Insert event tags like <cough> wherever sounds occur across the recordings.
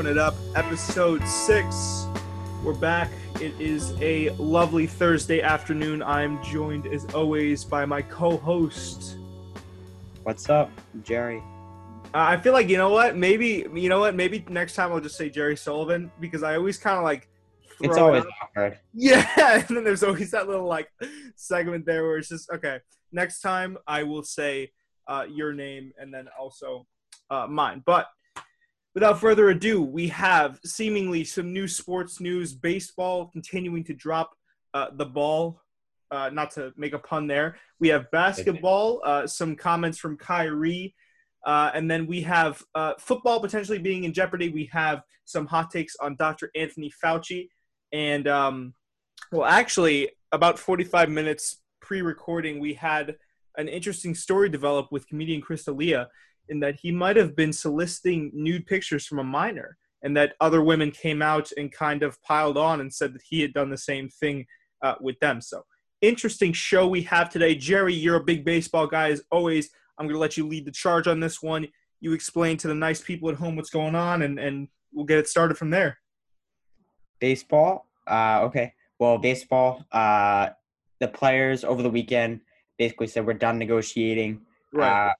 wrapping it up. Episode six. We're back. It is a lovely Thursday afternoon. I'm joined, as always, by my co-host. What's up, Gerry? Uh, I feel like you know what? Maybe you know what? Maybe next time I'll just say Gerry Sullivan because I always kind of like. It's throw it always awkward. <laughs> Yeah, and then there's always that little like segment there where it's just okay. Next time I will say uh, your name and then also uh, mine. But without further ado, we have seemingly some new sports news. Baseball continuing to drop uh, the ball. Uh, not to make a pun there. We have basketball. Uh, some comments from Kyrie. Uh, and then we have uh, football potentially being in jeopardy. We have some hot takes on Dr. Anthony Fauci. And, um, well, actually, about 45 minutes pre recording, we had an interesting story develop with comedian Chris D'Elia in that he might have been soliciting nude pictures from a minor and that other women came out and kind of piled on and said that he had done the same thing uh, with them. So, interesting show we have today. Gerry, you're a big baseball guy as always. I'm going to let you lead the charge on this one. You explain to the nice people at home what's going on, and, and we'll get it started from there. Baseball. Uh, okay. Well, baseball. Uh, the players over the weekend basically said we're done negotiating. Uh,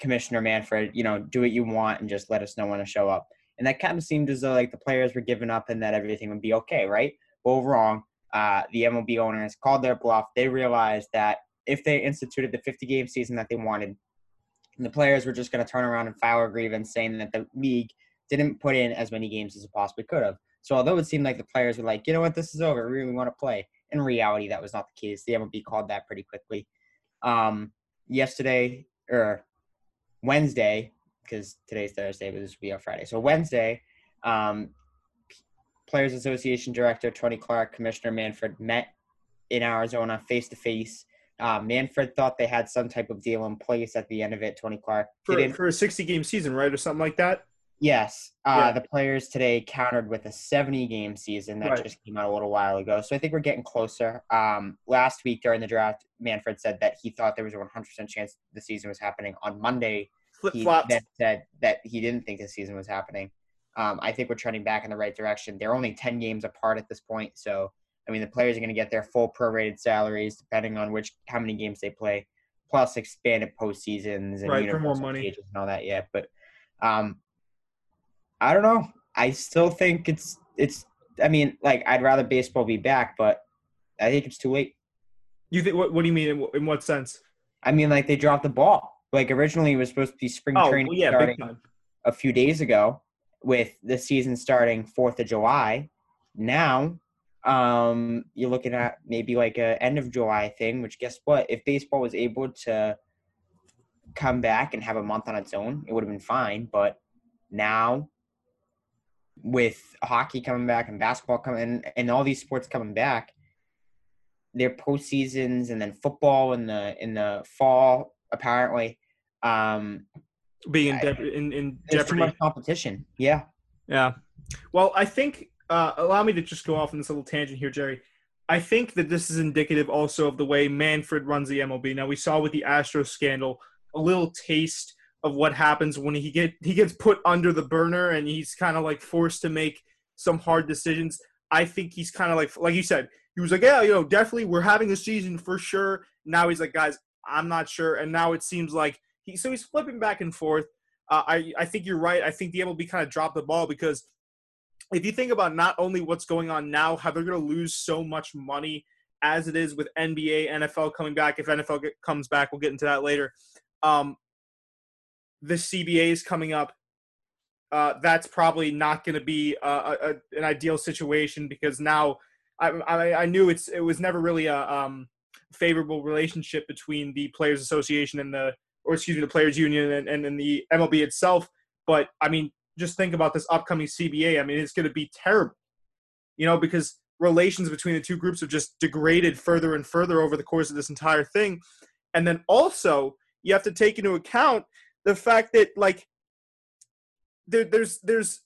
Commissioner Manfred, you know, do what you want and just let us know when to show up. And that kind of seemed as though like the players were giving up and that everything would be okay, right? Well, wrong. Uh, the MLB owners called their bluff. They realized that if they instituted the 50 game season that they wanted, the players were just going to turn around and file a grievance saying that the league didn't put in as many games as it possibly could have. So although it seemed like the players were like, you know what, this is over, we really want to play. In reality, that was not the case. The MLB called that pretty quickly. Um, yesterday or Wednesday, because today's Thursday, but this will be on Friday. So Wednesday, um, Players Association Director Tony Clark, Commissioner Manfred met in Arizona face to face. Uh, Manfred thought they had some type of deal in place at the end of it. Tony Clark for, for a 60 game season, right, or something like that. Yes, uh, Yeah. the players today countered with a 70 game season that Right. just came out a little while ago. So I think we're getting closer. Um, last week during the draft, Manfred said that he thought there was a 100% chance the season was happening. On Monday, Flip he flops. then said that he didn't think the season was happening. Um, I think we're trending back in the right direction. They're only 10 games apart at this point. So, I mean, the players are going to get their full prorated salaries depending on which how many games they play, plus expanded postseasons and Right, for more money. and all that. Yeah, but um, I don't know. I still think it's it's. I mean, like I'd rather baseball be back, but I think it's too late. You think? What, what do you mean? In, wh- in what sense? I mean, like they dropped the ball. Like originally, it was supposed to be spring Oh, training well, yeah, starting a few days ago, with the season starting Fourth of July. Now, um, you're looking at maybe like a end of July thing. Which guess what? If baseball was able to come back and have a month on its own, it would have been fine. But now, with hockey coming back and basketball coming and all these sports coming back, their postseasons and then football in the in the fall apparently. Um, Being in, I- in, in jeopardy. competition. Yeah. Yeah. Well, I think uh, allow me to just go off on this little tangent here, Gerry. I think that this is indicative also of the way Manfred runs the MLB. Now we saw with the Astros scandal a little taste of what happens when he get he gets put under the burner and he's kind of like forced to make some hard decisions. I think he's kind of like like you said, he was like, yeah, you know, definitely we're having a season for sure. Now he's like, guys, I'm not sure, and now it seems like he so he's flipping back and forth. Uh, I I think you're right. I think the MLB kind of dropped the ball because if you think about not only what's going on now, how they're going to lose so much money as it is with NBA, NFL coming back. If NFL get, comes back, we'll get into that later. Um, the CBA is coming up. Uh, that's probably not going to be a, a, a- an ideal situation because now I, I, I knew it's it was never really a um, favorable relationship between the Players Association and the or excuse me the Players Union and, and, and the MLB itself. But I mean, just think about this upcoming CBA. I mean, it's going to be terrible, you know, because relations between the two groups have just degraded further and further over the course of this entire thing. And then also, you have to take into account the fact that like there, there's there's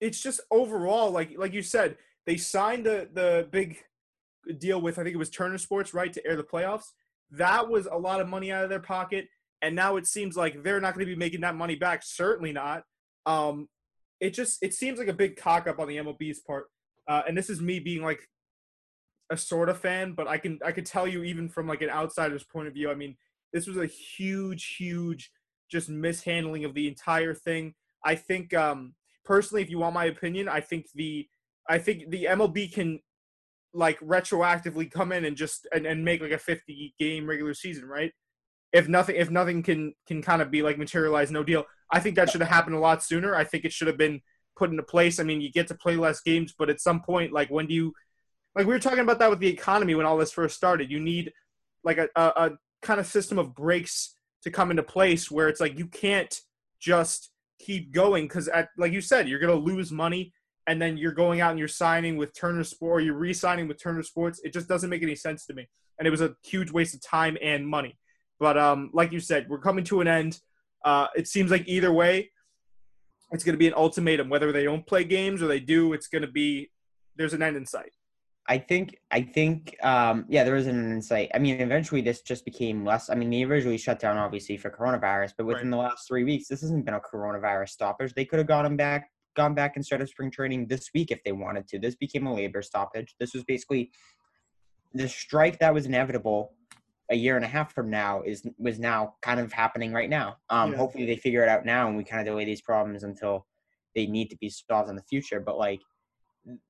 it's just overall like like you said they signed the the big deal with I think it was Turner Sports right to air the playoffs. That was a lot of money out of their pocket, and now it seems like they're not going to be making that money back. Certainly not. Um, it just it seems like a big cock up on the MLB's part. Uh, and this is me being like a sort of fan, but I can I could tell you even from like an outsider's point of view. I mean, this was a huge, huge just mishandling of the entire thing. I think um, personally, if you want my opinion, I think the I think the MLB can like retroactively come in and just and, and make like a 50 game regular season, right? If nothing if nothing can can kind of be like materialized, no deal. I think that should have happened a lot sooner. I think it should have been put into place. I mean, you get to play less games, but at some point, like when do you like we were talking about that with the economy when all this first started. You need like a, a, a kind of system of breaks to come into place where it's like you can't just keep going because like you said, you're gonna lose money and then you're going out and you're signing with Turner Sport or you're re-signing with Turner Sports. It just doesn't make any sense to me. And it was a huge waste of time and money. But um, like you said, we're coming to an end. Uh, it seems like either way, it's going to be an ultimatum. Whether they don't play games or they do, it's going to be there's an end in sight. I think I think um, yeah, there is an insight. I mean, eventually this just became less. I mean, they originally shut down obviously for coronavirus, but within right. the last three weeks, this hasn't been a coronavirus stoppage. They could have gotten back, gone back and started spring training this week if they wanted to. This became a labor stoppage. This was basically the strike that was inevitable a year and a half from now is was now kind of happening right now. Um, yeah. Hopefully they figure it out now and we kind of delay these problems until they need to be solved in the future. But like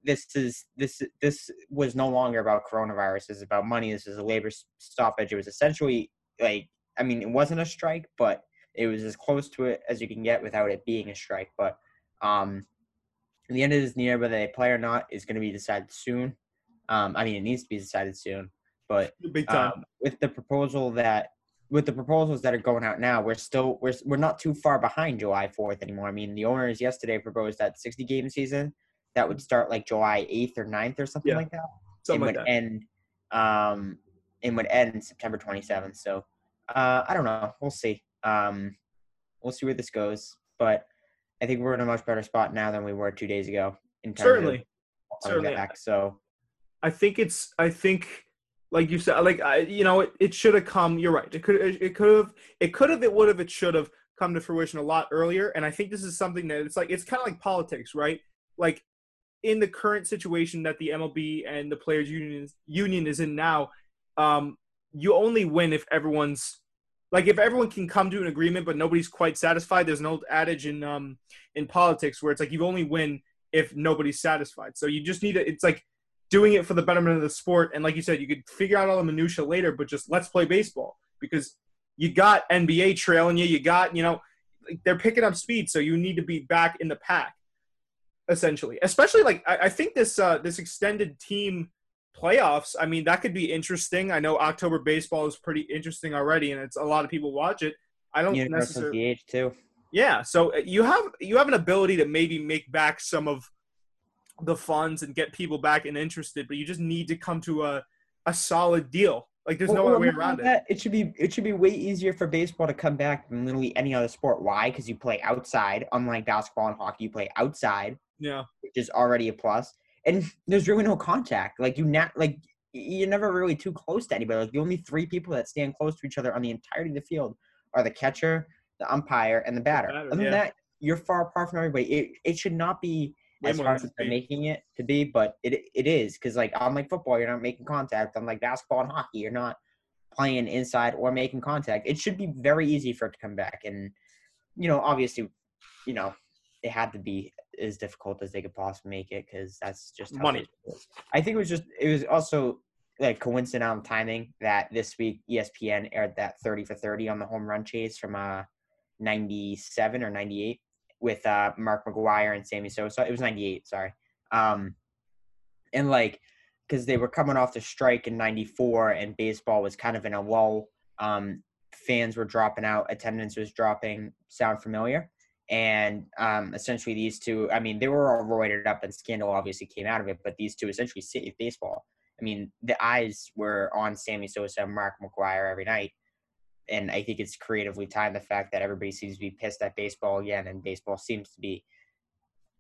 this is this this was no longer about coronavirus. This is about money. This is a labor stoppage. It was essentially like I mean, it wasn't a strike, but it was as close to it as you can get without it being a strike. But um, the end of this near, whether they play or not is going to be decided soon. Um, I mean, it needs to be decided soon. But um, with the proposal that with the proposals that are going out now, we're still we're we're not too far behind July Fourth anymore. I mean, the owners yesterday proposed that sixty game season that would start like July 8th or 9th or something yeah. like that. Something and like would that. end um and would end September 27th. So uh I don't know. We'll see. Um we'll see where this goes. But I think we're in a much better spot now than we were two days ago in terms certainly. of certainly. back. So I think it's I think like you said like I you know it, it should have come you're right. It could it could have it could have it would have it should have come to fruition a lot earlier and I think this is something that it's like it's kind of like politics, right? Like in the current situation that the MLB and the players union union is in now, um, you only win if everyone's like if everyone can come to an agreement, but nobody's quite satisfied. There's an old adage in um in politics where it's like you only win if nobody's satisfied. So you just need to. It's like doing it for the betterment of the sport. And like you said, you could figure out all the minutia later, but just let's play baseball because you got NBA trailing you. You got you know they're picking up speed, so you need to be back in the pack essentially. Especially like I, I think this uh, this extended team playoffs. I mean, that could be interesting. I know October baseball is pretty interesting already, and it's a lot of people watch it. I don't necessarily DH too. Yeah, so uh, you have you have an ability to maybe make back some of the funds and get people back and interested, but you just need to come to a a solid deal. Like there's well, no other way around that, it. It should be it should be way easier for baseball to come back than literally any other sport. Why? Because you play outside. Unlike basketball and hockey, you play outside. Yeah. Which is already a plus. And there's really no contact. Like you not like you're never really too close to anybody. Like the only three people that stand close to each other on the entirety of the field are the catcher, the umpire, and the batter. The batter Other than that, you're far apart from everybody. It it should not be Way as hard as they're making it to be, but it it is because like unlike football, you're not making contact. Unlike basketball and hockey, you're not playing inside or making contact. It should be very easy for it to come back, and you know, obviously, you know, it had to be as difficult as they could possibly make it because that's just money. I think it was just it was also like coincidental timing that this week ESPN aired that 30 for 30 on the home run chase from uh 97 or 98 with uh Mark McGwire and Sammy Sosa. It was 98, sorry. Um and like because they were coming off the strike in 94 and baseball was kind of in a lull um fans were dropping out attendance was dropping sound familiar and um, essentially, these two, I mean, they were all roided up, and scandal obviously came out of it. But these two essentially saved baseball. I mean, the eyes were on Sammy Sosa and Mark McGwire every night, and I think it's creatively timed the fact that everybody seems to be pissed at baseball again, and baseball seems to be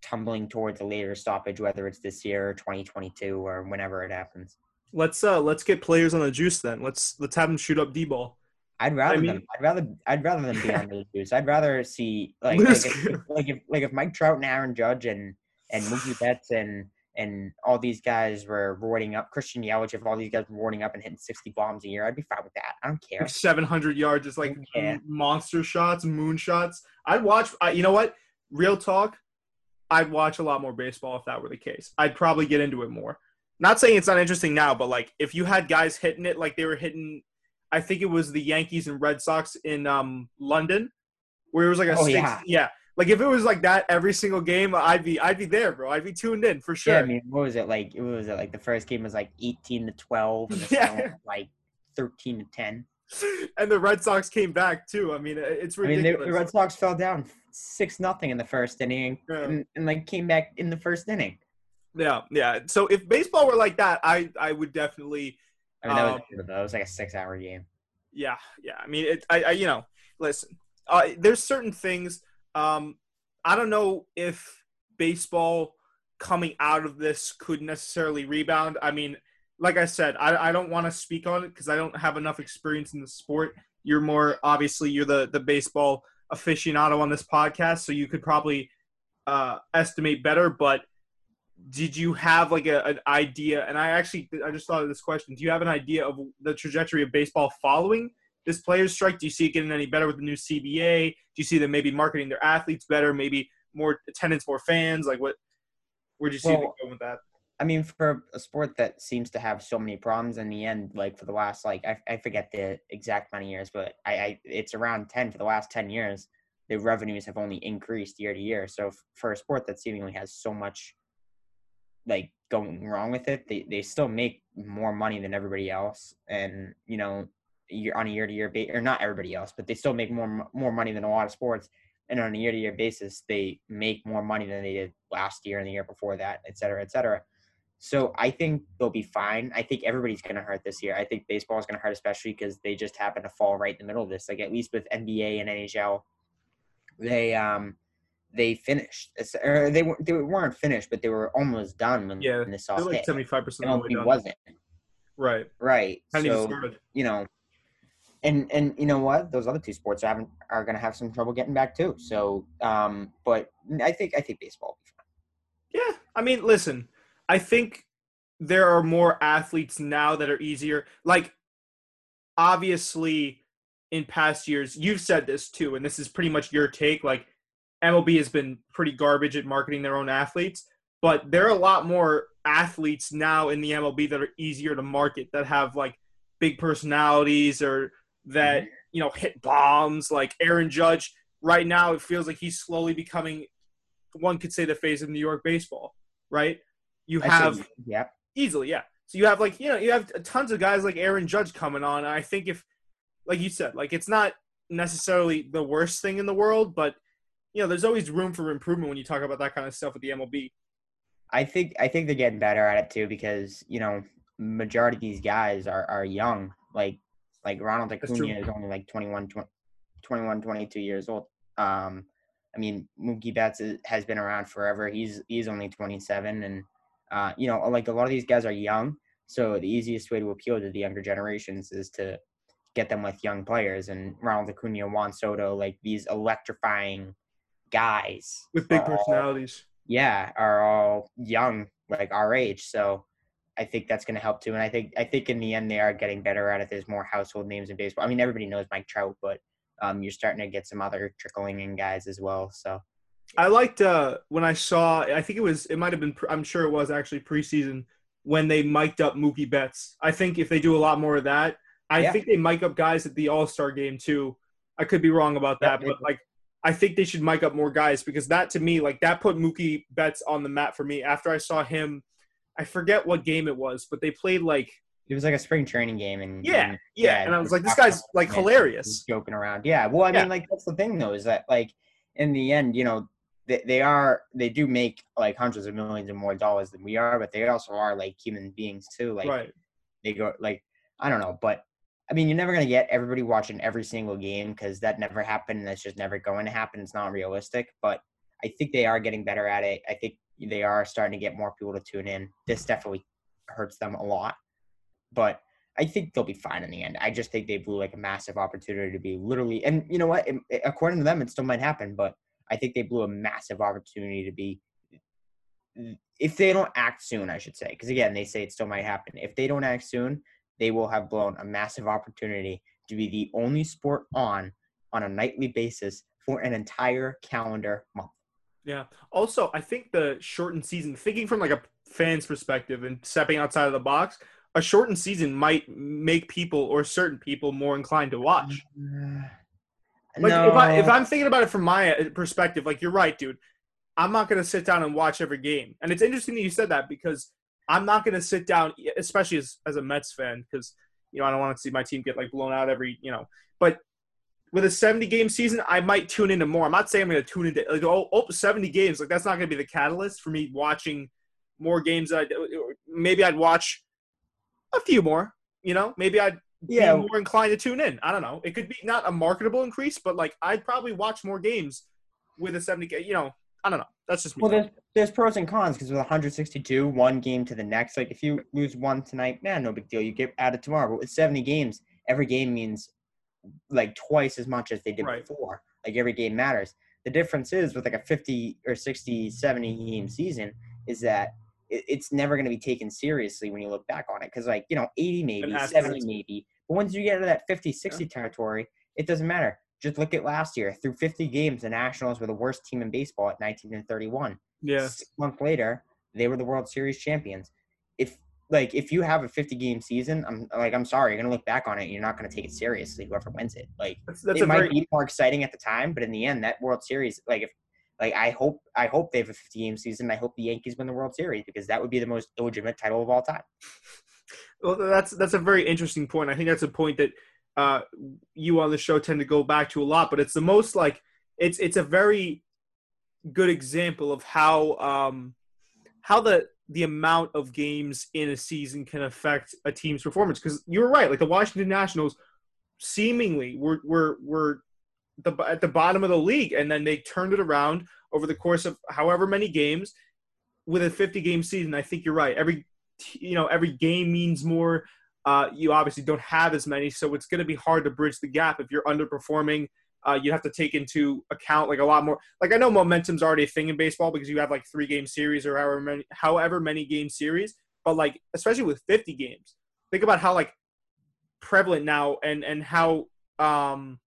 tumbling towards a later stoppage, whether it's this year or 2022 or whenever it happens. Let's uh let's get players on the juice then. Let's let's have them shoot up D-bol. I'd rather I mean- them. I'd rather. I'd rather them be on the Juice. I'd rather see <laughs> like like if, <laughs> like if like if Mike Trout and Aaron Judge and and Mookie Betts and and all these guys were roiding up Christian Yelich. If all these guys were roiding up and hitting sixty bombs a year, I'd be fine with that. I don't care. like 700 yards, just like monster shots, moon shots. I'd watch. I, you know what? Real talk. I'd watch a lot more baseball if that were the case. I'd probably get into it more. Not saying it's not interesting now, but like if you had guys hitting it like they were hitting, I think it was the Yankees and Red Sox in um, London, where it was like a Oh, six, yeah. yeah. Like if it was like that every single game, I'd be I'd be there, bro. I'd be tuned in for sure. Yeah, I mean, what was it like? What was it like? The first game was like eighteen to twelve, and the <laughs> Yeah. like thirteen to ten. <laughs> and the Red Sox came back too. I mean, it's ridiculous. I mean, the, the Red Sox fell down six nothing in the first inning, Yeah. and, and like came back in the first inning. Yeah, yeah. So if baseball were like that, I I would definitely I mean, that Um, was, that was like a six-hour game. yeah, yeah. I mean, it I, I you know, listen. Uh, there's certain things um I don't know if baseball coming out of this could necessarily rebound. I mean, like I said, I I don't want to speak on it cuz I don't have enough experience in the sport. You're more obviously you're the the baseball aficionado on this podcast, so you could probably uh estimate better, but did you have like a, an idea and i actually i just thought of this question do you have an idea of the trajectory of baseball following this players strike do you see it getting any better with the new cba do you see them maybe marketing their athletes better maybe more attendance more fans like what where do you see Well, going with that I mean, for a sport that seems to have so many problems in the end, like for the last like I, I forget the exact amount of years, but I, I it's around ten for the last ten years. The revenues have only increased year to year. So for a sport that seemingly has so much like going wrong with it, they, they still make more money than everybody else, and you know, year on a year to year basis, or not everybody else, but they still make more more money than a lot of sports. And on a year to year basis, they make more money than they did last year and the year before that, et cetera, et cetera. So I think they'll be fine. I think everybody's going to hurt this year. I think baseball is going to hurt, especially because they just happen to fall right in the middle of this. Like at least with NBA and NHL, they um they finished, It's- or they were they weren't finished, but they were almost done when, Yeah, when this all like hit. 75% of the way MLB done. wasn't right right. hadn't So you know, and and you know what? Those other two sports are having are going to have some trouble getting back too. So um, but I think I think baseball. will be fine. Yeah, I mean, listen, I think there are more athletes now that are easier. Like, obviously, in past years, you've said this too, and this is pretty much your take. Like, MLB has been pretty garbage at marketing their own athletes, but there are a lot more athletes now in the MLB that are easier to market that have like big personalities or that mm-hmm. you know hit bombs like Aaron Judge. Right now, it feels like he's slowly becoming one could say the face of New York baseball, right? You have say- yeah. easily, yeah. So you have like you know you have tons of guys like Aaron Judge coming on. I think if, like you said, like it's not necessarily the worst thing in the world, but you know there's always room for improvement when you talk about that kind of stuff with the MLB. I think I think they're getting better at it too because you know majority of these guys are, are young. Like like Ronald. Acuna is only like 21, 20, 21, 22 years old. Um, I mean Mookie Betts is, has been around forever. He's he's only twenty seven, and uh, you know like a lot of these guys are young. So the easiest way to appeal to the younger generations is to get them with young players. And Ronald Acuna, Juan Soto, like these electrifying guys with big are all- personalities. yeah, are all young, like our age. So I think that's going to help too. And I think I think in the end they are getting better at it. There's more household names in baseball. I mean, everybody knows Mike Trout, but um, you're starting to get some other trickling in guys as well. So I liked uh, when I saw. I think it was. It might have been. I'm sure it was actually preseason when they mic'd up Mookie Betts. I think if they do a lot more of that, I Yeah. think they mic up guys at the All Star game too. I could be wrong about that, they but like I think they should mic up more guys because that to me, like that put Mookie Betts on the map for me. After I saw him, I forget what game it was, but they played like it was like a spring training game, and yeah, and, yeah, and I was like, this guy's like hilarious. joking around. Yeah, well, I Yeah. mean, like that's the thing though, is that like in the end, you know, they, they are they do make like hundreds of millions and more dollars than we are, but they also are like human beings too. Like right. they go like I don't know, but I mean, you're never gonna get everybody watching every single game because that never happened. And that's just never going to happen. It's not realistic. But I think they are getting better at it. I think they are starting to get more people to tune in. This definitely hurts them a lot, but I think they'll be fine in the end. I just think they blew like a massive opportunity to be literally, and you know what? It, it, according to them, it still might happen, but I think they blew a massive opportunity to be. If they don't act soon, I should say, because again, they say it still might happen. If they don't act soon, they will have blown a massive opportunity to be the only sport on on a nightly basis for an entire calendar month. Yeah. Also, I think the shortened season, thinking from like a fan's perspective and stepping outside of the box, a shortened season might make people or certain people more inclined to watch. <sighs> Like no. if I if I'm thinking about it from my uh, perspective, like you're right, dude. I'm not gonna sit down and watch every game, and it's interesting that you said that because I'm not gonna sit down, especially as as a Mets fan, because you know I don't want to see my team get like blown out every you know. But with a 70 game season, I might tune into more. I'm not saying I'm gonna tune into like oh, oh 70 games, like that's not gonna be the catalyst for me watching more games. That I, maybe I'd watch a few more. You know, maybe I'd Yeah. be more inclined to tune in. I don't know. It could be not a marketable increase, but like I'd probably watch more games with a 70 game. You know, I don't know. That's just me. Well, there's there's pros and cons because with 162, one game to the next. Like if you lose one tonight, man, no big deal. You get added tomorrow. But with 70 games, every game means like twice as much as they did Right. before. Like every game matters. The difference is with like a 50 or 60, 70 game season is that it, it's never going to be taken seriously when you look back on it. Because like you know, 80 maybe, 70 maybe. But once you get into that 50, 60 territory, it doesn't matter. Just look at last year. Through 50 games, the Nationals were the worst team in baseball at 19 and 31 yeah. six months later, they were the World Series champions. If like if you have a 50 game season, I'm like I'm sorry, you're gonna look back on it and you're not gonna take it seriously. Whoever wins it, like That's, that's it might very be more exciting at the time, but in the end, that World Series, like if like I hope I hope they have a 50 game season. I hope the Yankees win the World Series because that would be the most illegitimate title of all time. <laughs> well, that's that's a very interesting point. I think that's a point that uh, you on the show tend to go back to a lot, but it's the most like it's it's a very good example of how um, how the the amount of games in a season can affect a team's performance. Because you're right, like the Washington Nationals, seemingly were were were the at the bottom of the league, and then they turned it around over the course of however many games with a 50 game season. I think you're right. Every you know every game means more. Uh, you obviously don't have as many, so it's going to be hard to bridge the gap if you're underperforming. Uh, you have to take into account like a lot more. Like I know momentum's already a thing in baseball because you have like three game series or however many, however many game series. But like especially with 50 games, think about how like prevalent now and and how um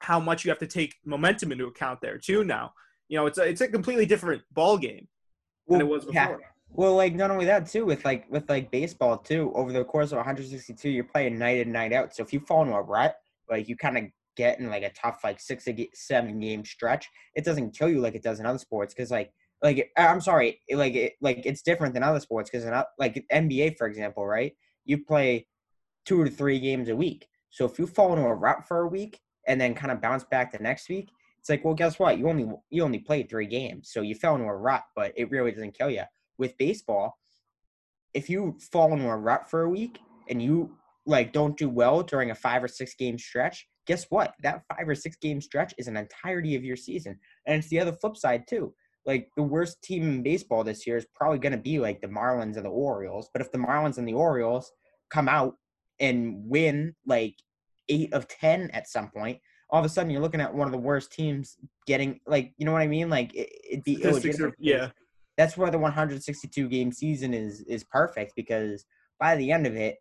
how much you have to take momentum into account there too. Now you know it's a, it's a completely different ball game than it was yeah. Well, like not only that too, with like with like baseball too, over the course of 162, you're playing night in night out. So if you fall into a rut, like you kind of get in like a tough like six to seven game stretch, it doesn't kill you like it does in other sports. Because like like uh, I'm sorry, like it, like it's different than other sports. Because like NBA, for example, right, you play two to three games a week. So if you fall into a rut for a week and then kind of bounce back the next week, it's like, well, guess what? You only you only played three games, so you fell into a rut, but it really doesn't kill you with baseball, if you fall into a rut for a week and you like don't do well during a five or six game stretch, guess what? That five or six game stretch is an entirety of your season. And it's the other flip side too. Like the worst team in baseball this year is probably going to be like the Marlins and the Orioles. But if the Marlins and the Orioles come out and win like eight of 10 at some point, all of a sudden you're looking at one of the worst teams getting like, you know what I mean? Like it, it'd be Statistics are- illegitimate. yeah. That's where the 162 game season is is perfect because by the end of it,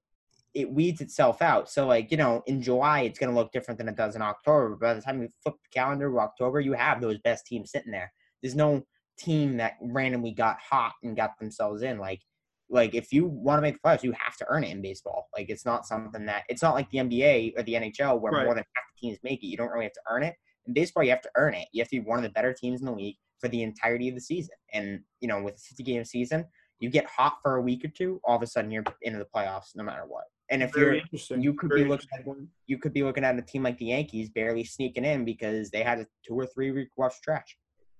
it weeds itself out. So like you know, in July it's gonna look different than it does in October. By the time you flip the calendar to October, you have those best teams sitting there. There's no team that randomly got hot and got themselves in. Like like if you want to make the playoffs, you have to earn it in baseball. Like it's not something that it's not like the NBA or the NHL where Right. more than half the teams make it. You don't really have to earn it. In baseball, you have to earn it. You have to be one of the better teams in the league for the entirety of the season. And you know, with a 50 game season, you get hot for a week or two, all of a sudden you're into the playoffs no matter what. And if Very you're you could Very be looking at you could be looking at a team like the Yankees barely sneaking in because they had a two or three week rough stretch.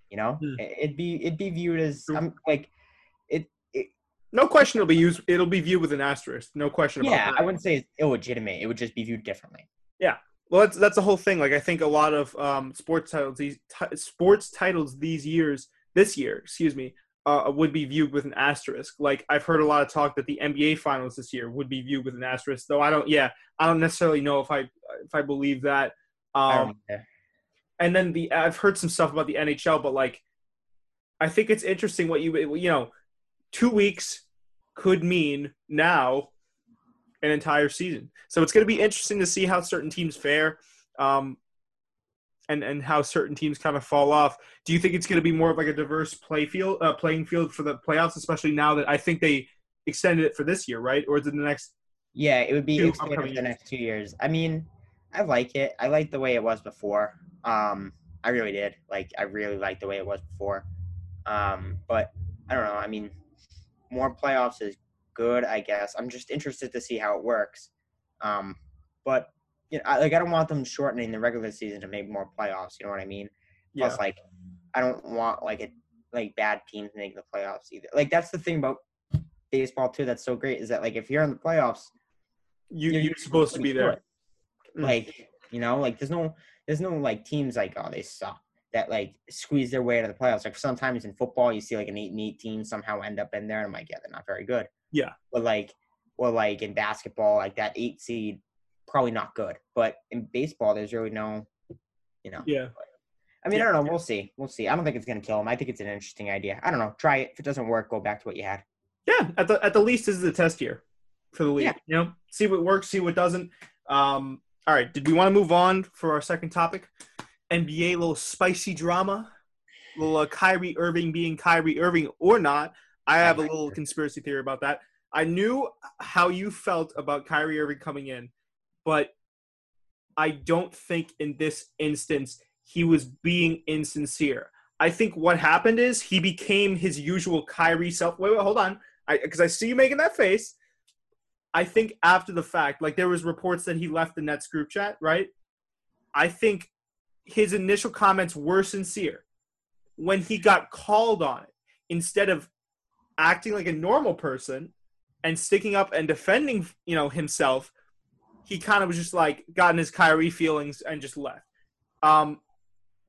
You know, Hmm. It- it'd be it'd be viewed as I'm like it. it No question it'll be used. It'll be viewed with an asterisk. No question about yeah. I wouldn't say it's illegitimate. It would just be viewed differently. Well, that's that's the whole thing. Like I think a lot of um, sports titles, these t- sports titles these years, this year, excuse me, uh, would be viewed with an asterisk. Like I've heard a lot of talk that the NBA finals this year would be viewed with an asterisk, though I don't. Yeah, I don't necessarily know if I if I believe that. Um, and then the I've heard some stuff about the NHL, but like I think it's interesting what you you know, two weeks could mean now an entire season. So it's going to be interesting to see how certain teams fare. Um, and and how certain teams kind of fall off. Do you think it's going to be more of like a diverse play field, uh, playing field for the playoffs, especially now that I think they extended it for this year, right? Or is it the next? Yeah, it would be extended for the next two years. I mean, I like it. I like the way it was before. Um, I really did. Like, I really liked the way it was before. Um, but I don't know. I mean, more playoffs is good, I guess. I'm just interested to see how it works. Um, but you know, I, like I don't want them shortening the regular season to make more playoffs. You know what I mean? Yeah. Plus, like, I don't want like a like bad teams make the playoffs either. Like that's the thing about baseball too. That's so great is that like if you're in the playoffs, you you're, you're supposed to be there. Mm. Like you know, like there's no there's no like teams like oh they suck that like squeeze their way into the playoffs. Like sometimes in football you see like an eight and eight team somehow end up in there, and I'm like yeah they're not very good. Yeah. But like or like in basketball like that eight seed probably not good. But in baseball, there's really no, you know. Yeah. I mean, yeah, I don't know. We'll see. We'll see. I don't think it's going to kill him. I think it's an interesting idea. I don't know. Try it. If it doesn't work, go back to what you had. Yeah. At the at the least, this is a test year for the league. Yeah. You know, see what works, see what doesn't. Um. All right. Did we want to move on for our second topic? NBA, little spicy drama, little uh, Kyrie Irving being Kyrie Irving or not. I have a little conspiracy theory about that. I knew how you felt about Kyrie Irving coming in but I don't think in this instance he was being insincere. I think what happened is he became his usual Kyrie self. Wait, wait, hold on, because I, I, see you making that face. I think after the fact, like there was reports that he left the Nets group chat, right? I think his initial comments were sincere. When he got called on it, instead of acting like a normal person and sticking up and defending, you know, himself, he kind of was just like gotten his Kyrie feelings and just left. Um,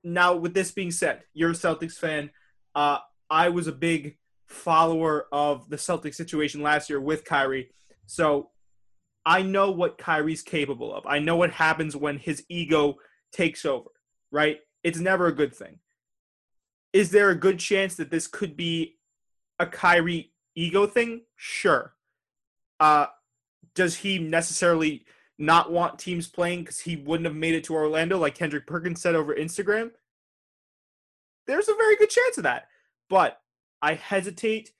now, with this being said, you're a Celtics fan. Uh, I was a big follower of the Celtics situation last year with Kyrie, so I know what Kyrie's capable of. I know what happens when his ego takes over. Right? It's never a good thing. Is there a good chance that this could be a Kyrie ego thing? Sure. Uh, does he necessarily not want teams playing because he wouldn't have made it to Orlando, like Kendrick Perkins said over Instagram, there's a very good chance of that. But I hesitate,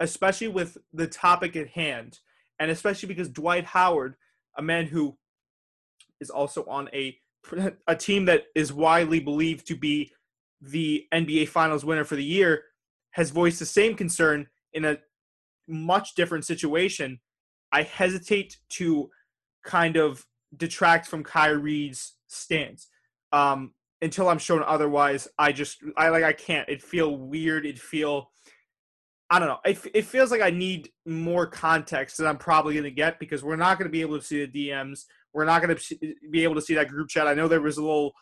especially with the topic at hand, and especially because Dwight Howard, a man who is also on a <laughs> a team that is widely believed to be the NBA Finals winner for the year, has voiced the same concern in a much different situation. I hesitate to kind of detract from Kyrie's stance. Um, until I'm shown otherwise, I just I like I can't. It feel weird. It feel I don't know. It, it feels like I need more context that I'm probably going to get because we're not going to be able to see the DMs. We're not going to be able to see that group chat. I know there was a little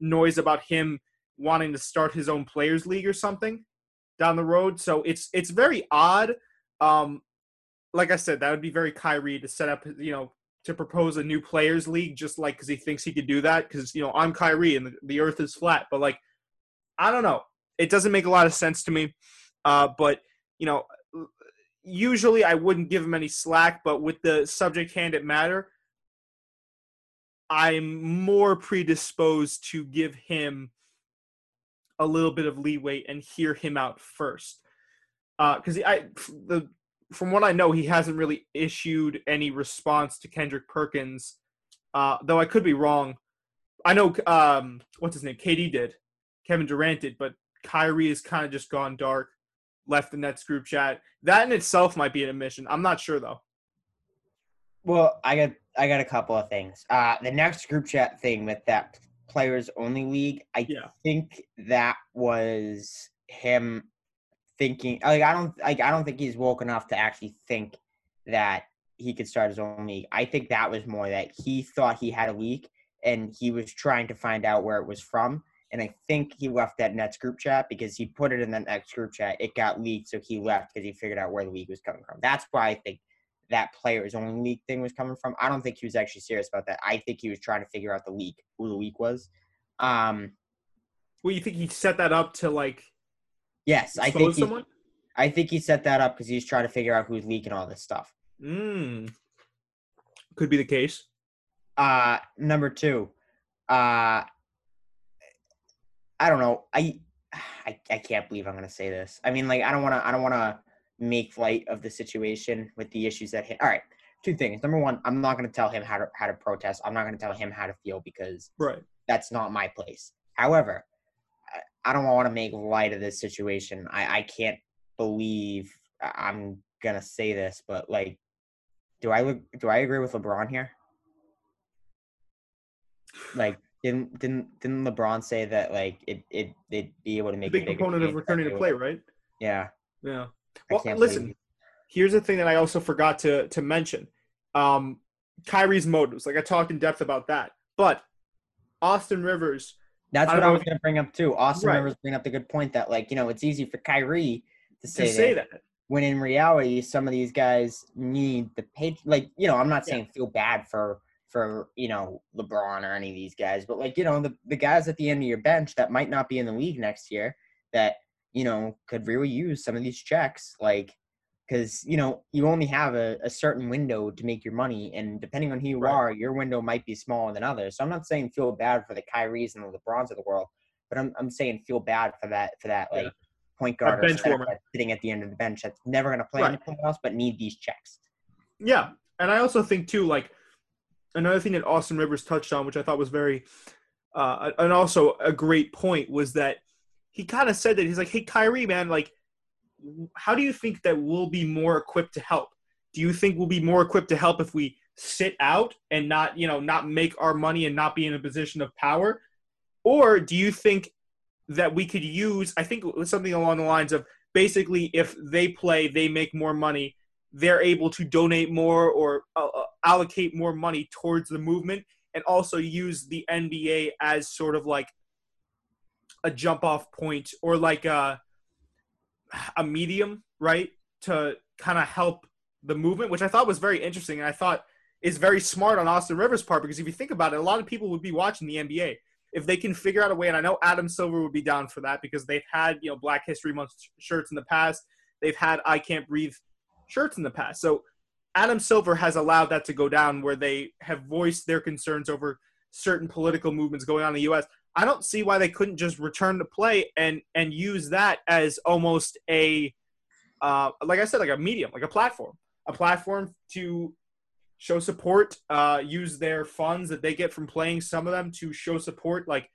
noise about him wanting to start his own players league or something down the road. So it's it's very odd. Um, like I said, that would be very Kyrie to set up, you know, to propose a new players league just like because he thinks he could do that because you know I'm Kyrie and the, the Earth is flat. But like, I don't know. It doesn't make a lot of sense to me. Uh, but you know, usually I wouldn't give him any slack. But with the subject hand at matter, I'm more predisposed to give him a little bit of leeway and hear him out first. Because uh, I the from what I know, he hasn't really issued any response to Kendrick Perkins. Uh, though I could be wrong. I know um, what's his name, KD did, Kevin Durant did, but Kyrie has kind of just gone dark, left the Nets group chat. That in itself might be an admission. I'm not sure though. Well, I got I got a couple of things. Uh, the next group chat thing with that players only league, I yeah. think that was him thinking like I don't like I don't think he's woke enough to actually think that he could start his own league. I think that was more that he thought he had a leak and he was trying to find out where it was from and I think he left that Nets group chat because he put it in that Nets group chat. It got leaked, so he left because he figured out where the leak was coming from. That's why I think that player's only leak thing was coming from. I don't think he was actually serious about that. I think he was trying to figure out the leak, who the leak was. Um, well, you think he set that up to like? Yes, I think. He, someone? I think he set that up because he's trying to figure out who's leaking all this stuff. Mm. Could be the case. Uh, number two, uh, I don't know. I, I, I can't believe I'm gonna say this. I mean, like, I don't want to. I don't want to make light of the situation with the issues that hit. All right, two things. Number one, I'm not gonna tell him how to how to protest. I'm not gonna tell him how to feel because right. that's not my place. However, I don't want to make light of this situation. I, I can't believe I'm gonna say this, but like, do I look? Do I agree with LeBron here? Like, didn't didn't didn't LeBron say that like it it they'd be able to make a big component of returning to play, right? Yeah. Yeah. Well, listen. Here's the thing that I also forgot to to mention. Um, Kyrie's motives. Like I talked in depth about that, but Austin Rivers. That's what I, I was going to bring up too. Austin right. Rivers bring up the good point that like you know it's easy for Kyrie to say, to say that, that, when in reality some of these guys need the page. Like you know I'm not saying yeah. feel bad for for you know LeBron or any of these guys, but like you know the the guys at the end of your bench that might not be in the league next year that you know could really use some of these checks, like because you know you only have a, a certain window to make your money, and depending on who you right. are, your window might be smaller than others. So I'm not saying feel bad for the Kyries and the LeBrons of the world, but I'm I'm saying feel bad for that for that like. Yeah. Point guard or sitting at the end of the bench that's never going to play right. anything else but need these checks. Yeah, and I also think too, like another thing that Austin Rivers touched on, which I thought was very, uh, and also a great point, was that he kind of said that he's like, "Hey, Kyrie, man, like, how do you think that we'll be more equipped to help? Do you think we'll be more equipped to help if we sit out and not, you know, not make our money and not be in a position of power, or do you think that we could use? I think something along the lines of basically, if they play, they make more money." they're able to donate more or uh, uh, allocate more money towards the movement and also use the NBA as sort of like a jump off point or like a, a medium, right? To kind of help the movement, which I thought was very interesting. And I thought is very smart on Austin Rivers' part because if you think about it, a lot of people would be watching the NBA. If they can figure out a way, and I know Adam Silver would be down for that because they've had, you know, Black History Month shirts in the past. They've had I Can't Breathe shirts in the past. So Adam Silver has allowed that to go down where they have voiced their concerns over certain political movements going on in the U.S. I don't see why they couldn't just return to play and and use that as almost a, uh, like I said, like a medium, like a platform, a platform to show support, uh, use their funds that they get from playing some of them to show support. Like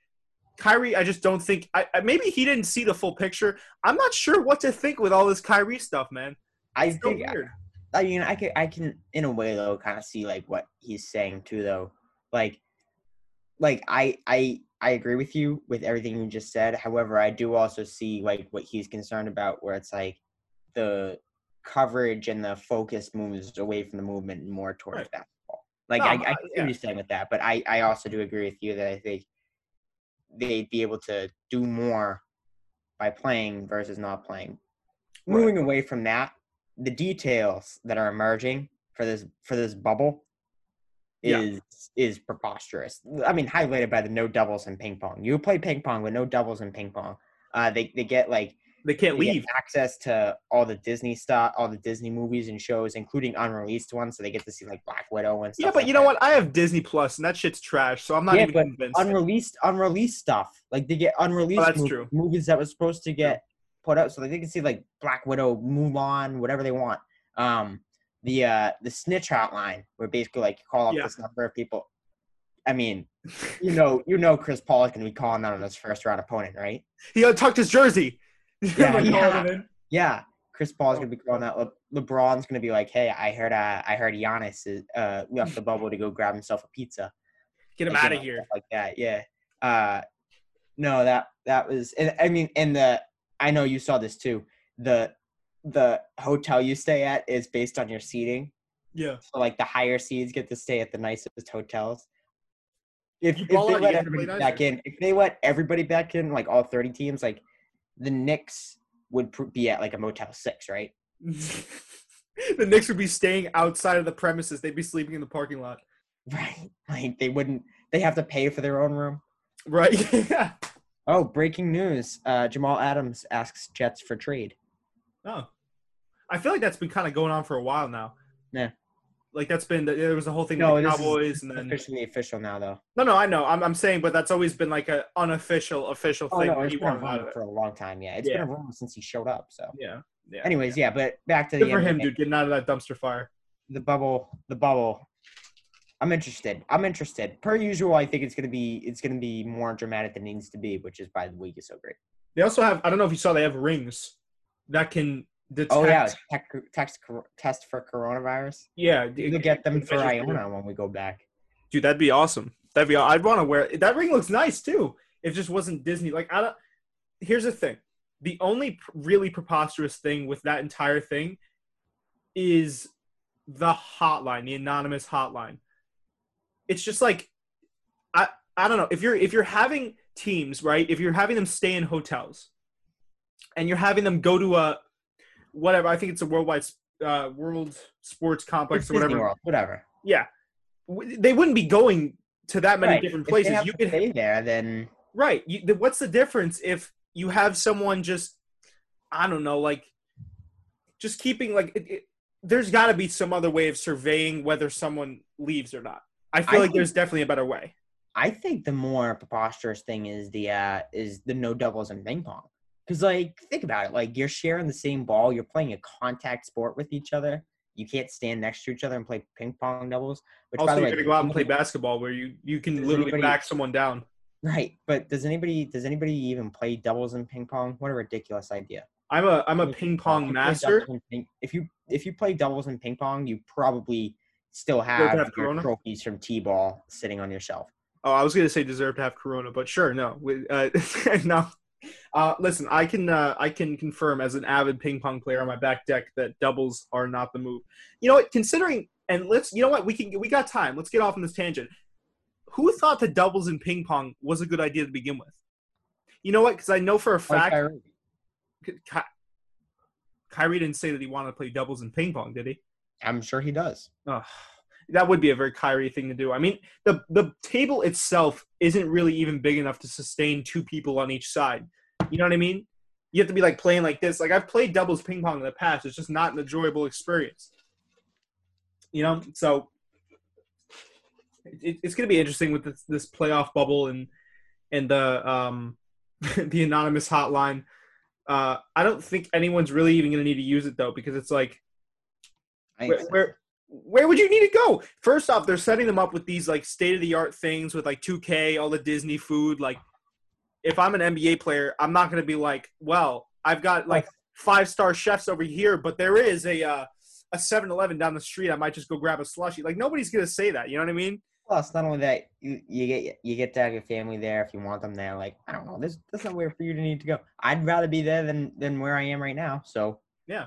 Kyrie, I just don't think. I, maybe he didn't see the full picture. I'm not sure what to think with all this Kyrie stuff, man. I think I, I mean I can I can in a way though kind of see like what he's saying too though. Like like I I I agree with you with everything you just said. However, I do also see like what he's concerned about where it's like the coverage and the focus moves away from the movement and more towards right. basketball. Like no, I, I get yeah. what with that, but I, I also do agree with you that I think they'd be able to do more by playing versus not playing. Right. Moving away from that, the details that are emerging for this for this bubble is yeah. is preposterous. I mean, highlighted by the no doubles in ping pong. You play ping pong with no doubles in ping pong. Uh, they they get like they can't they leave access to all the Disney stuff, all the Disney movies and shows, including unreleased ones. So they get to see like Black Widow and stuff. Yeah, but like you know what? I have Disney Plus, and that shit's trash. So I'm not yeah, even convinced. Unreleased, unreleased stuff. Like they get unreleased oh, that's true. movies that was supposed to get put out so that they can see like Black Widow, Mulan, whatever they want. Um, the uh, the snitch hotline, where basically like you call up yeah. this number of people. I mean, you know, you know, Chris Paul is going to be calling that on his first round opponent, right? He untucked his jersey. <laughs> Yeah, yeah. yeah. Chris Paul's gonna be calling that. Le- LeBron's gonna be like, "Hey, I heard, uh, I heard Giannis is, uh, left the bubble to go grab himself a pizza. Get him like, out of here." Like that, yeah. Uh, no, that that was, and I mean, and the I know you saw this too. The the hotel you stay at is based on your seating. Yeah. So like the higher seeds get to stay at the nicest hotels. if, if they out, let everybody back in, if they let everybody back in, like all thirty teams, like the Knicks would pr- be at like a Motel Six, right? <laughs> the Knicks would be staying outside of the premises. They'd be sleeping in the parking lot. Right. <laughs> Like they wouldn't. They have to pay for their own room. Right. <laughs> yeah. Oh, breaking news! Uh, Jamal Adams asks Jets for trade. Oh. I feel like that's been kind of going on for a while now. Yeah. Like that's been there was a whole thing No, with the Cowboys and then officially official now, though. no no I know I'm I'm saying but that's always been like a unofficial official Oh thing no, it's been a wanted out of rumor it. for a long time. Yeah, it's Yeah. been a rumor since he showed up. So, Yeah. Yeah. anyways, yeah. But back to Good the for him, dude, getting out of that dumpster fire. the bubble the bubble i'm interested i'm interested per usual i think it's going to be it's going to be more dramatic than it needs to be which is why the week is so great They also have I don't know if you saw they have rings that can detect oh yeah tech, text, test for coronavirus yeah we'll get them for iona when we go back Dude, that'd be awesome. That'd be. I'd want to wear that ring. Looks nice too. If it just wasn't Disney. Like I don't. Here's the thing. The only pr- really preposterous thing with that entire thing is the hotline, the anonymous hotline. It's just like, I I don't know if you're if you're having teams right, if you're having them stay in hotels, and you're having them go to a whatever. I think it's a worldwide uh, world sports complex It's or whatever. World, whatever Yeah, W- they wouldn't be going to that many Right. different If places. You could stay there then right. You, the, what's the difference if you have someone just I don't know, like just keeping like it, it, there's got to be some other way of surveying whether someone leaves or not. I feel I like think- there's definitely a better way. I think the more preposterous thing is the uh is the no doubles in ping pong. Because like think about it, like you're sharing the same ball, you're playing a contact sport with each other. You can't stand next to each other and play ping pong doubles. Which Also, by the you're way, gonna go out and play anybody- basketball where you you can literally anybody- back someone down. Right, but does anybody does anybody even play doubles in ping pong? What a ridiculous idea! I'm a I'm a If ping pong master. ping- If you if you play doubles in ping pong, you probably still Still have have your Corona? trophies from t-ball sitting on your shelf. Oh, I was gonna say deserve to have Corona, but sure, no, uh, <laughs> no. Uh, listen, I can uh, I can confirm as an avid ping pong player on my back deck that doubles are not the move. You know what? Considering and let's you know what we can we got time. Let's get off on this tangent. Who thought that doubles in ping pong was a good idea to begin with? You know what? Because I know for a Like fact, Kyrie. Ky- Kyrie didn't say that he wanted to play doubles in ping pong, did he? I'm sure he does. Ugh, that would be a very Kyrie thing to do. I mean, the the table itself isn't really even big enough to sustain two people on each side. You know what I mean? You have to be like playing like this. Like I've played doubles ping pong in the past. It's just not an enjoyable experience. You know, so it, it's going to be interesting with this, this playoff bubble and and the um <laughs> the anonymous hotline. Uh, I don't think anyone's really even going to need to use it though because it's like where, where where would you need to go? First off, they're setting them up with these like state of the art things with like 2K, all the Disney food. Like, if I'm an NBA player, I'm not gonna be like, well, I've got like five star chefs over here, but there is a uh, a 7-Eleven down the street. I might just go grab a slushy. Like nobody's gonna say that. You know what I mean? Plus, not only that, you, you get you get to have your family there if you want them there. Like I don't know, this that's not where for you to need to go. I'd rather be there than than where I am right now. So Yeah.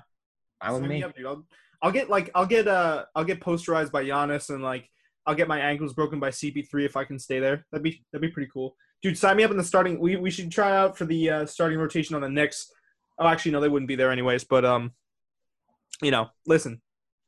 I would Sign me. up, dude. I'll, I'll get like I'll get uh I'll get posterized by Giannis and like I'll get my ankles broken by CP3 if I can stay there. That'd be that'd be pretty cool, dude. Sign me up in the starting. We we should try out for the uh, starting rotation on the Knicks. Oh, actually, no, they wouldn't be there anyways. But um, you know, listen,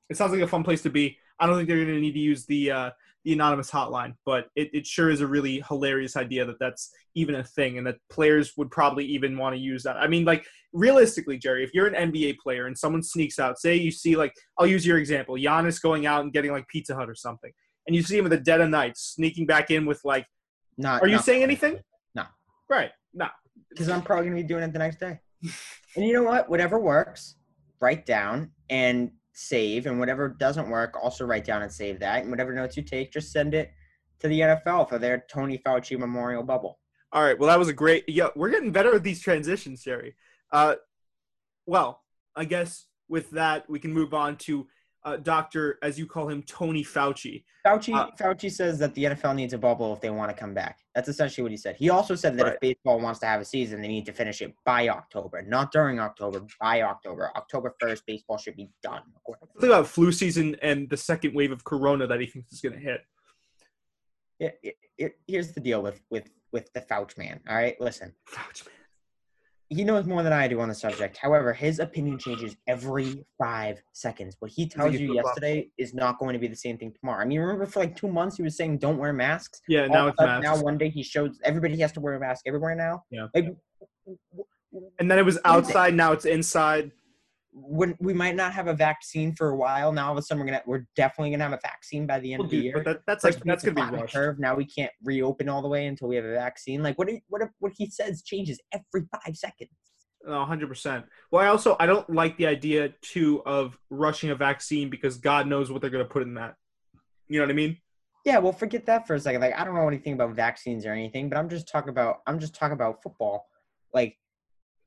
it sounds like a fun place to be. I don't think they're gonna need to use the uh, the anonymous hotline, but it, it sure is a really hilarious idea that that's even a thing, and that players would probably even want to use that. I mean, like realistically, Gerry, if you're an NBA player and someone sneaks out, say you see like I'll use your example, Giannis going out and getting like Pizza Hut or something, and you see him at the dead of night sneaking back in with like, Not. Are you not saying anything? No, right, no, because I'm probably gonna be doing it the next day. and you know what? Whatever works, write down and save, and whatever doesn't work, also write down and save that. And whatever notes you take, just send it to the NFL for their Tony Fauci Memorial Bubble. All right. Well, that was a great. Yeah, we're getting better at these transitions, Gerry. Uh, well, I guess with that we can move on to uh, Doctor, as you call him, Tony Fauci. Fauci Uh, Fauci says that the NFL needs a bubble if they want to come back. That's essentially what he said. He also said that Right. if baseball wants to have a season, they need to finish it by October, not during October, by October. October first, baseball should be done. Think about flu season and the second wave of Corona that he thinks is going to hit. it, it, it, here's the deal with with with the Fauci man. All right, listen. Fouch man. He knows more than I do on the subject. However, his opinion changes every five seconds. What he tells you yesterday is not going to be the same thing tomorrow. I mean, remember for like two months he was saying don't wear masks. Yeah, now it's masks. Now one day he shows everybody has to wear a mask everywhere now. Yeah. Like, and then it was outside. Now it's inside when we might not have a vaccine for a while. Now all of a sudden we're gonna we're definitely gonna have a vaccine by the end well, of the dude, year. But that, that's like that's gonna be rushed. curve. Now we can't reopen all the way until we have a vaccine. Like what what what he says changes every five seconds. hundred percent. Well, I also I don't like the idea too of rushing a vaccine because God knows what they're gonna put in that. You know what I mean? Yeah, well, forget that for a second. Like, I don't know anything about vaccines or anything, but I'm just talking about I'm just talking about football. Like,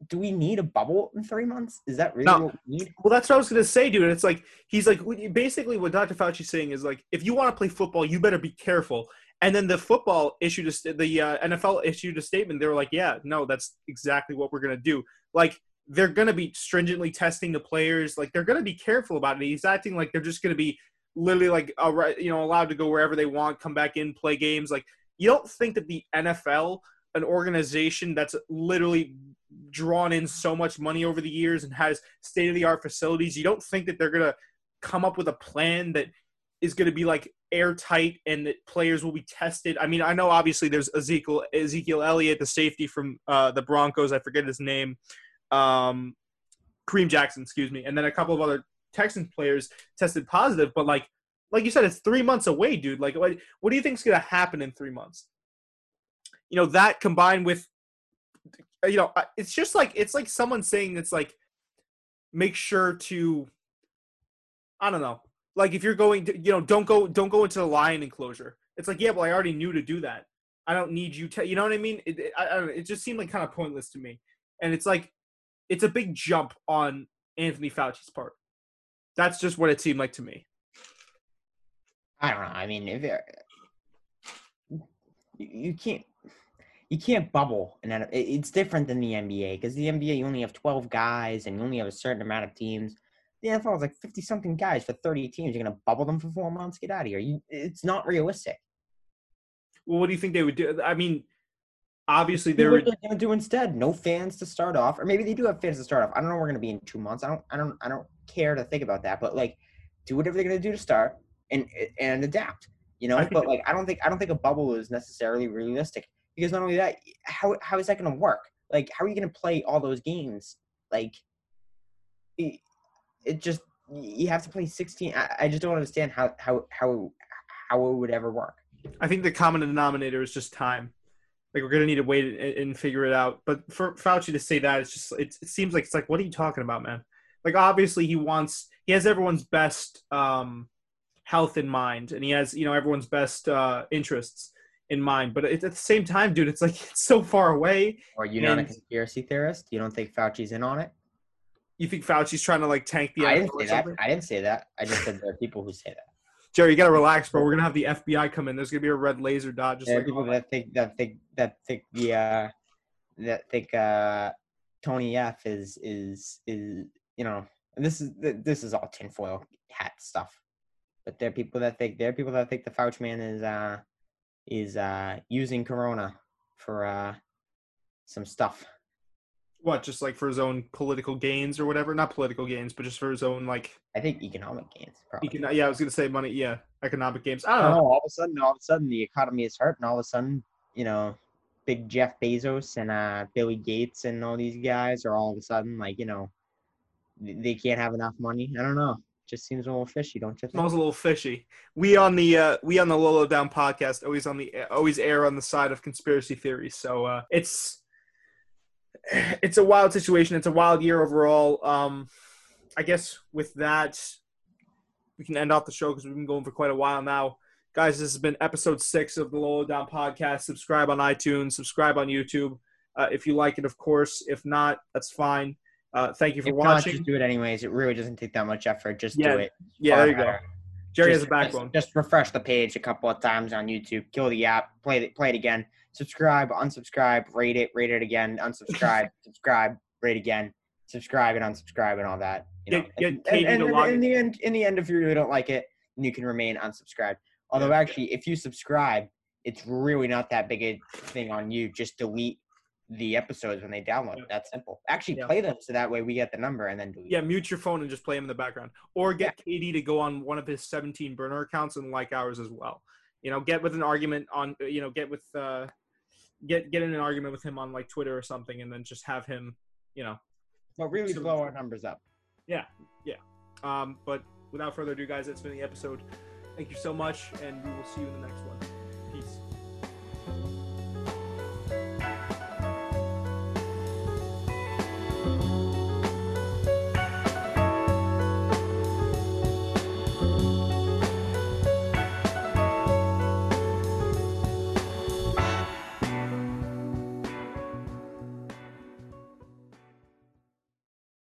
do we need a bubble in three months? Is that really no. what we need? Well, that's what I was gonna say, dude. It's like he's like basically what Dr. Fauci's saying is like if you want to play football, you better be careful. And then the football issued a, the uh, NFL issued a statement. They were like, yeah, no, that's exactly what we're gonna do. Like they're gonna be stringently testing the players. Like they're gonna be careful about it. He's acting like they're just gonna be literally like you know allowed to go wherever they want, come back in, play games. Like you don't think that the NFL an organization that's literally drawn in so much money over the years and has state of the art facilities, you don't think that they're going to come up with a plan that is going to be like airtight and that players will be tested. I mean, I know obviously there's Ezekiel Ezekiel Elliott, the safety from uh, the Broncos. I forget his name. Um, Kareem Jackson, excuse me, and then a couple of other Texans players tested positive. But like, like you said, it's three months away, dude. Like, what, what do you think is going to happen in three months? you know that combined with you know it's just like it's like someone saying it's like make sure to i don't know. Like if you're going to you know don't go don't go into the lion enclosure. It's like yeah well i already knew to do that. I don't need you to you know what i mean? It, it, I, I it just seemed like kind of pointless to me. And it's like it's a big jump on anthony fauci's part. That's just what it seemed like to me. I don't know. I mean if you can't you can't bubble and it's different than the NBA because the NBA you only have 12 guys and you only have a certain amount of teams. The NFL is like 50 something guys for 30 teams. You're gonna bubble them for four months. Get out of here. You, it's not realistic. Well, what do you think they would do? I mean, obviously they're what they're gonna do instead. No fans to start off, or maybe they do have fans to start off. I don't know. Where we're gonna be in two months. I don't. I don't. I don't care to think about that. But like, do whatever they're gonna do to start and and adapt. You know. But like, I don't think I don't think a bubble is necessarily realistic because not only that, how how is that going to work? Like, how are you going to play all those games? Like, it, it just you have to play 16. I, I just don't understand how how how how it would ever work. I think the common denominator is just time. Like we're gonna need to wait and, and figure it out. But for Fauci to say that, it's just it, it seems like it's like, what are you talking about, man? Like obviously he wants he has everyone's best um, health in mind, and he has you know everyone's best uh, interests in mind. But at the same time, dude, it's like <laughs> it's so far away. Are you not a conspiracy theorist? You don't think Fauci's in on it? You think Fauci's trying to like tank the? I didn't say that. I didn't say that. I just said there are people who say that. <laughs> Gerry, you gotta relax, bro. We're gonna have the FBI come in. There's gonna be a red laser dot. Just there like people that think that think that think the uh, that think uh, Tony F is is is you know this is this is all tinfoil hat stuff. But there are people that think there are people that think the Fauci man is uh is uh, using Corona for uh, some stuff. What, just like for his own political gains or whatever? Not political gains, but just for his own like. I think economic gains. Probably. Econ- yeah, I was gonna say money. Yeah, economic gains. I don't know. All of a sudden, all of a sudden, the economy is hurt, and all of a sudden, you know, big Jeff Bezos and uh, Billy Gates and all these guys are all of a sudden like, you know, they can't have enough money. I don't know just seems a little fishy, don't you? Think? Smells a little fishy. We on the uh, we on the Low-Low Down podcast always on the always air on the side of conspiracy theories. So uh, it's <sighs> it's a wild situation. It's a wild year overall. Um, I guess with that, we can end off the show because we've been going for quite a while now. Guys, this has been episode six of the Low-Low Down podcast. Subscribe on iTunes, subscribe on YouTube. Uh, if you like it, of course. If not, that's fine. Uh, thank you for if watching. Not, just do it anyways. It really doesn't take that much effort. Just yeah. do it. Yeah, there you go. Gerry just, has a backbone. Just, just, refresh the page a couple of times on YouTube. Kill the app. Play it. Play it again. Subscribe. Unsubscribe. Rate it. Rate it again. Unsubscribe. <laughs> subscribe. Rate again. Subscribe and unsubscribe and all that. You know. Get, get and, and, and in the end, in the end, if you really don't like it, you can remain unsubscribed. Although yeah. actually, if you subscribe it's really not that big a thing on you. Just delete the episodes when they download. Yeah. That's simple. Actually, Yeah. play them so that way we get the number and then. Yeah, mute your phone and just play them in the background, or get KD to go on one of his 17 burner accounts and like ours as well. You know, get with an argument on, you know, get with, uh, get get in an argument with him on like Twitter or something, and then just have him, you know, But really blow our numbers up. Yeah, yeah. Um, but without further ado, guys, that's been the episode. Thank you so much, and we will see you in the next one. Peace.